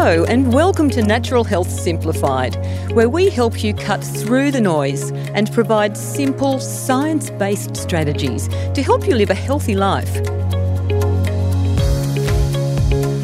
Hello, and welcome to Natural Health Simplified, where we help you cut through the noise and provide simple, science based strategies to help you live a healthy life.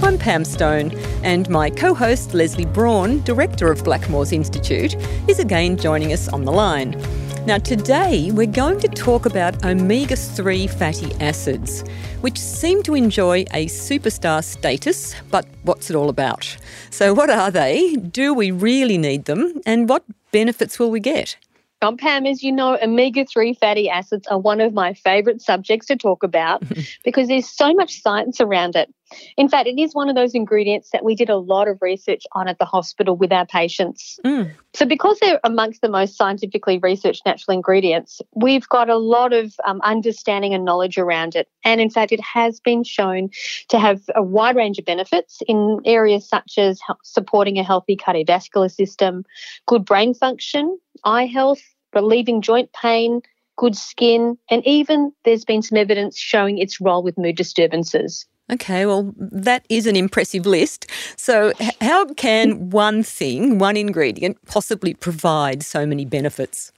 I'm Pam Stone, and my co host Lesley Braun, Director of Blackmores Institute, is again joining us on the line. Now, today we're going to talk about omega 3 fatty acids, which seem to enjoy a superstar status, but what's it all about? So, what are they? Do we really need them? And what benefits will we get? Well, Pam, as you know, omega 3 fatty acids are one of my favourite subjects to talk about because there's so much science around it. In fact, it is one of those ingredients that we did a lot of research on at the hospital with our patients. Mm. So, because they're amongst the most scientifically researched natural ingredients, we've got a lot of um, understanding and knowledge around it. And in fact, it has been shown to have a wide range of benefits in areas such as supporting a healthy cardiovascular system, good brain function, eye health, relieving joint pain, good skin, and even there's been some evidence showing its role with mood disturbances. Okay, well, that is an impressive list. So, how can one thing, one ingredient, possibly provide so many benefits?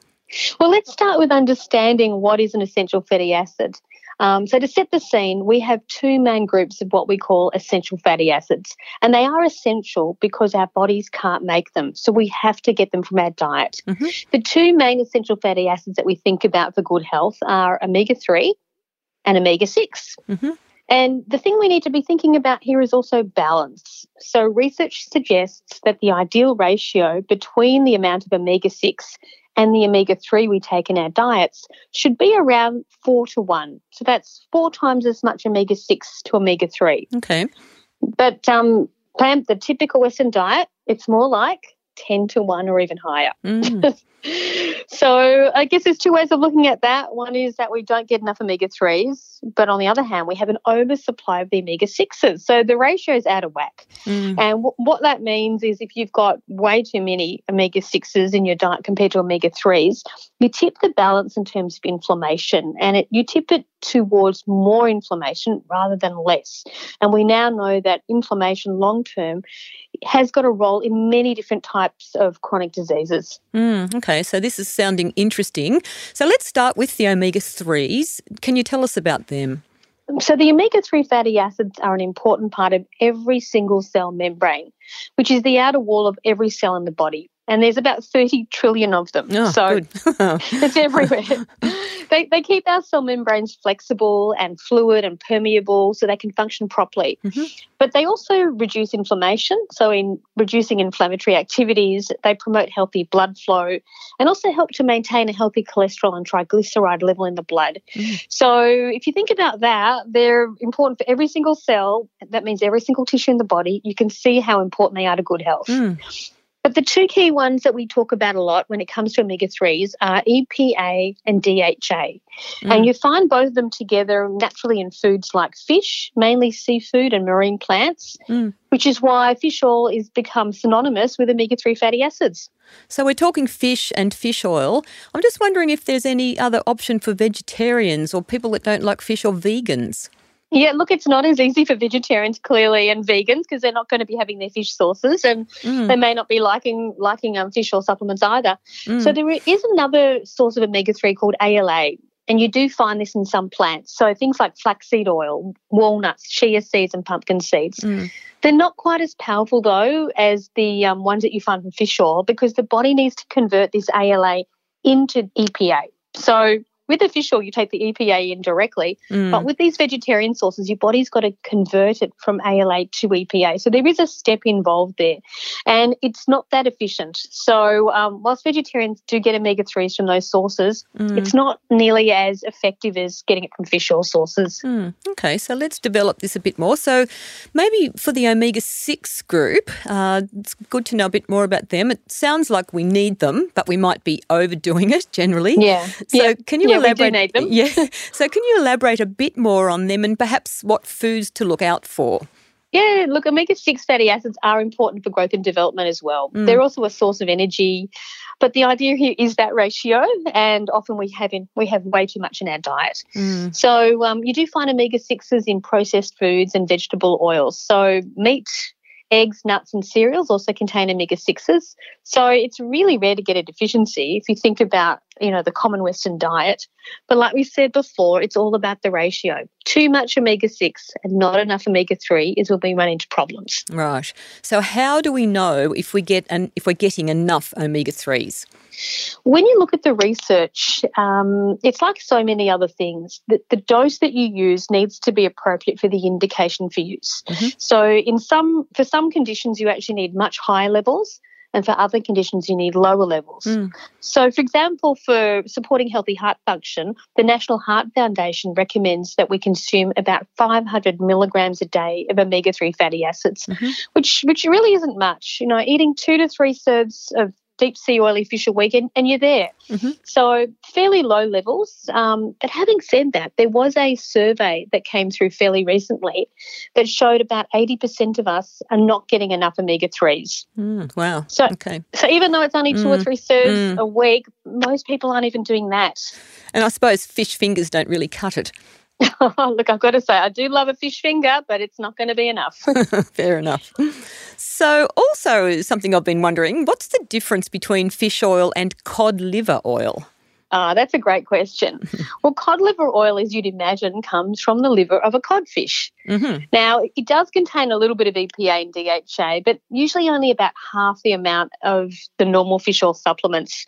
Well, let's start with understanding what is an essential fatty acid. Um, so, to set the scene, we have two main groups of what we call essential fatty acids, and they are essential because our bodies can't make them. So, we have to get them from our diet. Mm-hmm. The two main essential fatty acids that we think about for good health are omega 3 and omega 6. Mm-hmm. And the thing we need to be thinking about here is also balance. So, research suggests that the ideal ratio between the amount of omega 6 and the omega 3 we take in our diets should be around four to one. So that's four times as much omega 6 to omega 3. Okay. But um, the typical Western diet, it's more like 10 to 1 or even higher. Mm. so I guess there's two ways of looking at that. One is that we don't get enough omega 3s, but on the other hand, we have an oversupply of the omega 6s. So the ratio is out of whack. Mm. And w- what that means is if you've got way too many omega 6s in your diet compared to omega 3s, you tip the balance in terms of inflammation and it, you tip it towards more inflammation rather than less. And we now know that inflammation long term has got a role in many different types of chronic diseases. Mm, okay, so this is sounding interesting. So let's start with the omega 3s. Can you tell us about them? So, the omega 3 fatty acids are an important part of every single cell membrane, which is the outer wall of every cell in the body and there's about 30 trillion of them. Oh, so it's everywhere. they, they keep our cell membranes flexible and fluid and permeable so they can function properly. Mm-hmm. But they also reduce inflammation. So, in reducing inflammatory activities, they promote healthy blood flow and also help to maintain a healthy cholesterol and triglyceride level in the blood. Mm. So, if you think about that, they're important for every single cell. That means every single tissue in the body. You can see how important they are to good health. Mm. But the two key ones that we talk about a lot when it comes to omega 3s are EPA and DHA. Mm. And you find both of them together naturally in foods like fish, mainly seafood and marine plants, mm. which is why fish oil is become synonymous with omega 3 fatty acids. So we're talking fish and fish oil. I'm just wondering if there's any other option for vegetarians or people that don't like fish or vegans. Yeah, look, it's not as easy for vegetarians clearly and vegans because they're not going to be having their fish sources and mm. they may not be liking liking um, fish oil supplements either. Mm. So there is another source of omega three called ALA, and you do find this in some plants. So things like flaxseed oil, walnuts, chia seeds, and pumpkin seeds. Mm. They're not quite as powerful though as the um, ones that you find from fish oil because the body needs to convert this ALA into EPA. So with the fish oil, you take the EPA in directly, mm. but with these vegetarian sources, your body's got to convert it from ALA to EPA. So there is a step involved there, and it's not that efficient. So um, whilst vegetarians do get omega threes from those sources, mm. it's not nearly as effective as getting it from fish oil sources. Mm. Okay, so let's develop this a bit more. So maybe for the omega six group, uh, it's good to know a bit more about them. It sounds like we need them, but we might be overdoing it generally. Yeah. So yeah. can you yeah, elaborate? them. Yeah. So can you elaborate a bit more on them and perhaps what foods to look out for? Yeah, look, omega 6 fatty acids are important for growth and development as well. Mm. They're also a source of energy. But the idea here is that ratio, and often we have in, we have way too much in our diet. Mm. So um, you do find omega 6s in processed foods and vegetable oils. So meat Eggs, nuts, and cereals also contain omega 6s. So it's really rare to get a deficiency if you think about you know the common Western diet. But like we said before, it's all about the ratio. Too much omega six and not enough omega three is when we run into problems. Right. So how do we know if we get an, if we're getting enough omega threes? When you look at the research, um, it's like so many other things. The, the, dose that you use needs to be appropriate for the indication for use. Mm-hmm. So, in some for some conditions, you actually need much higher levels and for other conditions, you need lower levels. Mm. So, for example, for supporting healthy heart function, the National Heart Foundation recommends that we consume about 500 milligrams a day of omega 3 fatty acids, mm-hmm. which, which really isn't much. You know, eating two to three serves of deep sea oily fish a week and, and you're there. Mm-hmm. So fairly low levels. Um, but having said that, there was a survey that came through fairly recently that showed about 80% of us are not getting enough omega 3s. Mm, wow. So, okay. so even though it's only two mm, or three serves mm. a week, most people aren't even doing that. And I suppose fish fingers don't really cut it. Look, I've got to say, I do love a fish finger, but it's not going to be enough. Fair enough. So, also something I've been wondering what's the difference between fish oil and cod liver oil? Ah, that's a great question. well, cod liver oil, as you'd imagine, comes from the liver of a codfish. Mm-hmm. Now, it does contain a little bit of EPA and DHA, but usually only about half the amount of the normal fish oil supplements.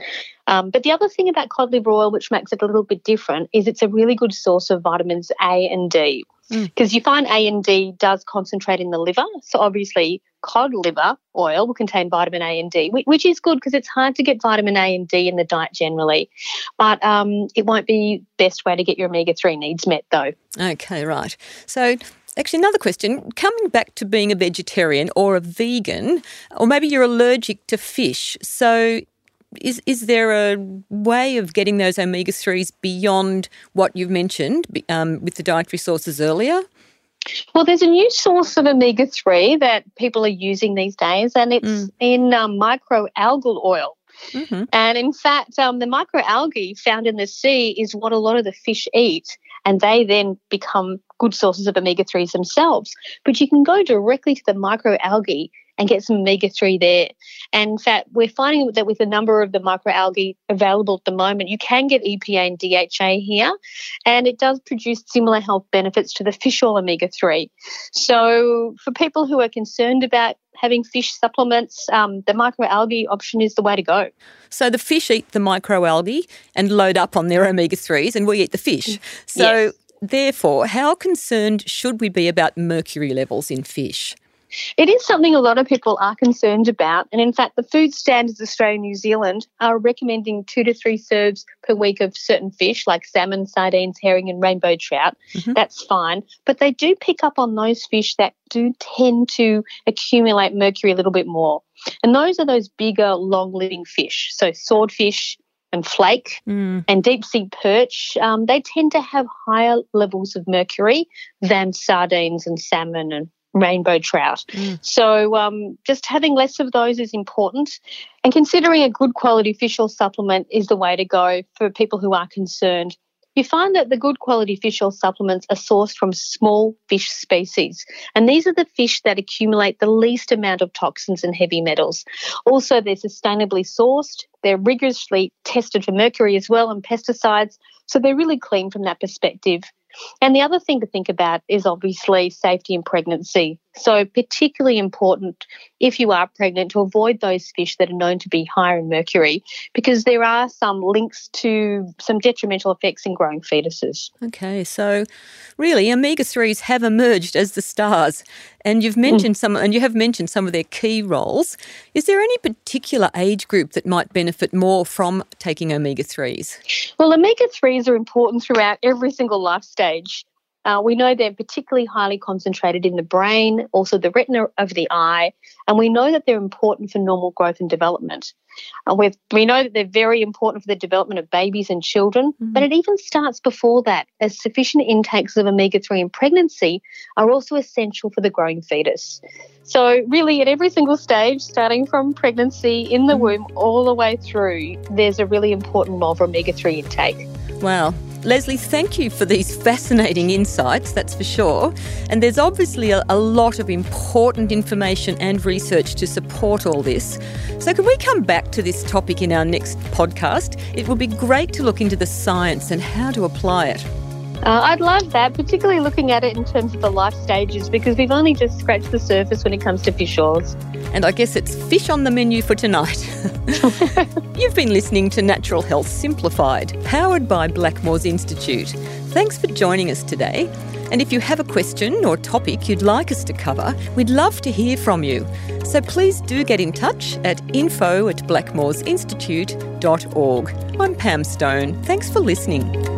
Um, but the other thing about cod liver oil, which makes it a little bit different, is it's a really good source of vitamins A and D. Because mm. you find A and D does concentrate in the liver. So obviously, cod liver oil will contain vitamin A and D, which is good because it's hard to get vitamin A and D in the diet generally. But um, it won't be best way to get your omega three needs met though. Okay, right. So Actually, another question coming back to being a vegetarian or a vegan, or maybe you're allergic to fish. So, is is there a way of getting those omega threes beyond what you've mentioned um, with the dietary sources earlier? Well, there's a new source of omega three that people are using these days, and it's mm. in um, microalgal oil. Mm-hmm. And in fact, um, the microalgae found in the sea is what a lot of the fish eat, and they then become good sources of omega 3s themselves. But you can go directly to the microalgae and get some omega 3 there. And in fact, we're finding that with a number of the microalgae available at the moment, you can get EPA and DHA here, and it does produce similar health benefits to the fish oil omega 3. So, for people who are concerned about having fish supplements, um, the microalgae option is the way to go. So the fish eat the microalgae and load up on their omega 3s, and we eat the fish. So, yes. therefore, how concerned should we be about mercury levels in fish? It is something a lot of people are concerned about. And in fact, the Food Standards Australia and New Zealand are recommending two to three serves per week of certain fish like salmon, sardines, herring, and rainbow trout. Mm-hmm. That's fine. But they do pick up on those fish that do tend to accumulate mercury a little bit more. And those are those bigger, long living fish. So swordfish, and flake mm. and deep sea perch, um, they tend to have higher levels of mercury than sardines and salmon and rainbow trout. Mm. So um, just having less of those is important. And considering a good quality fish oil supplement is the way to go for people who are concerned. You find that the good quality fish oil supplements are sourced from small fish species, and these are the fish that accumulate the least amount of toxins and heavy metals. Also, they're sustainably sourced, they're rigorously tested for mercury as well and pesticides, so they're really clean from that perspective. And the other thing to think about is obviously safety in pregnancy. So, particularly important if you are pregnant to avoid those fish that are known to be higher in mercury because there are some links to some detrimental effects in growing fetuses. Okay, so really omega 3s have emerged as the stars and you've mentioned mm. some and you have mentioned some of their key roles. Is there any particular age group that might benefit more from taking omega 3s? Well, omega 3s are important throughout every single life stage. Uh, we know they're particularly highly concentrated in the brain, also the retina of the eye, and we know that they're important for normal growth and development. Uh, we know that they're very important for the development of babies and children, mm-hmm. but it even starts before that, as sufficient intakes of omega 3 in pregnancy are also essential for the growing fetus. So, really, at every single stage, starting from pregnancy in the mm-hmm. womb all the way through, there's a really important role for omega 3 intake. Wow. Lesley, thank you for these fascinating insights, that's for sure. And there's obviously a, a, lot of important information and research to support all this. So, can we come back to this topic in our next podcast? It would be great to look into the science and how to apply it. Uh, I'd love that, particularly looking at it in terms of the life stages, because we've only just scratched the surface when it comes to fish oils. And I guess it's fish on the menu for tonight. You've been listening to Natural Health Simplified, powered by Blackmores Institute. Thanks for joining us today. And if you have a question or topic you'd like us to cover, we'd love to hear from you. So please do get in touch at info at blackmoresinstitute.org. I'm Pam Stone. Thanks for listening.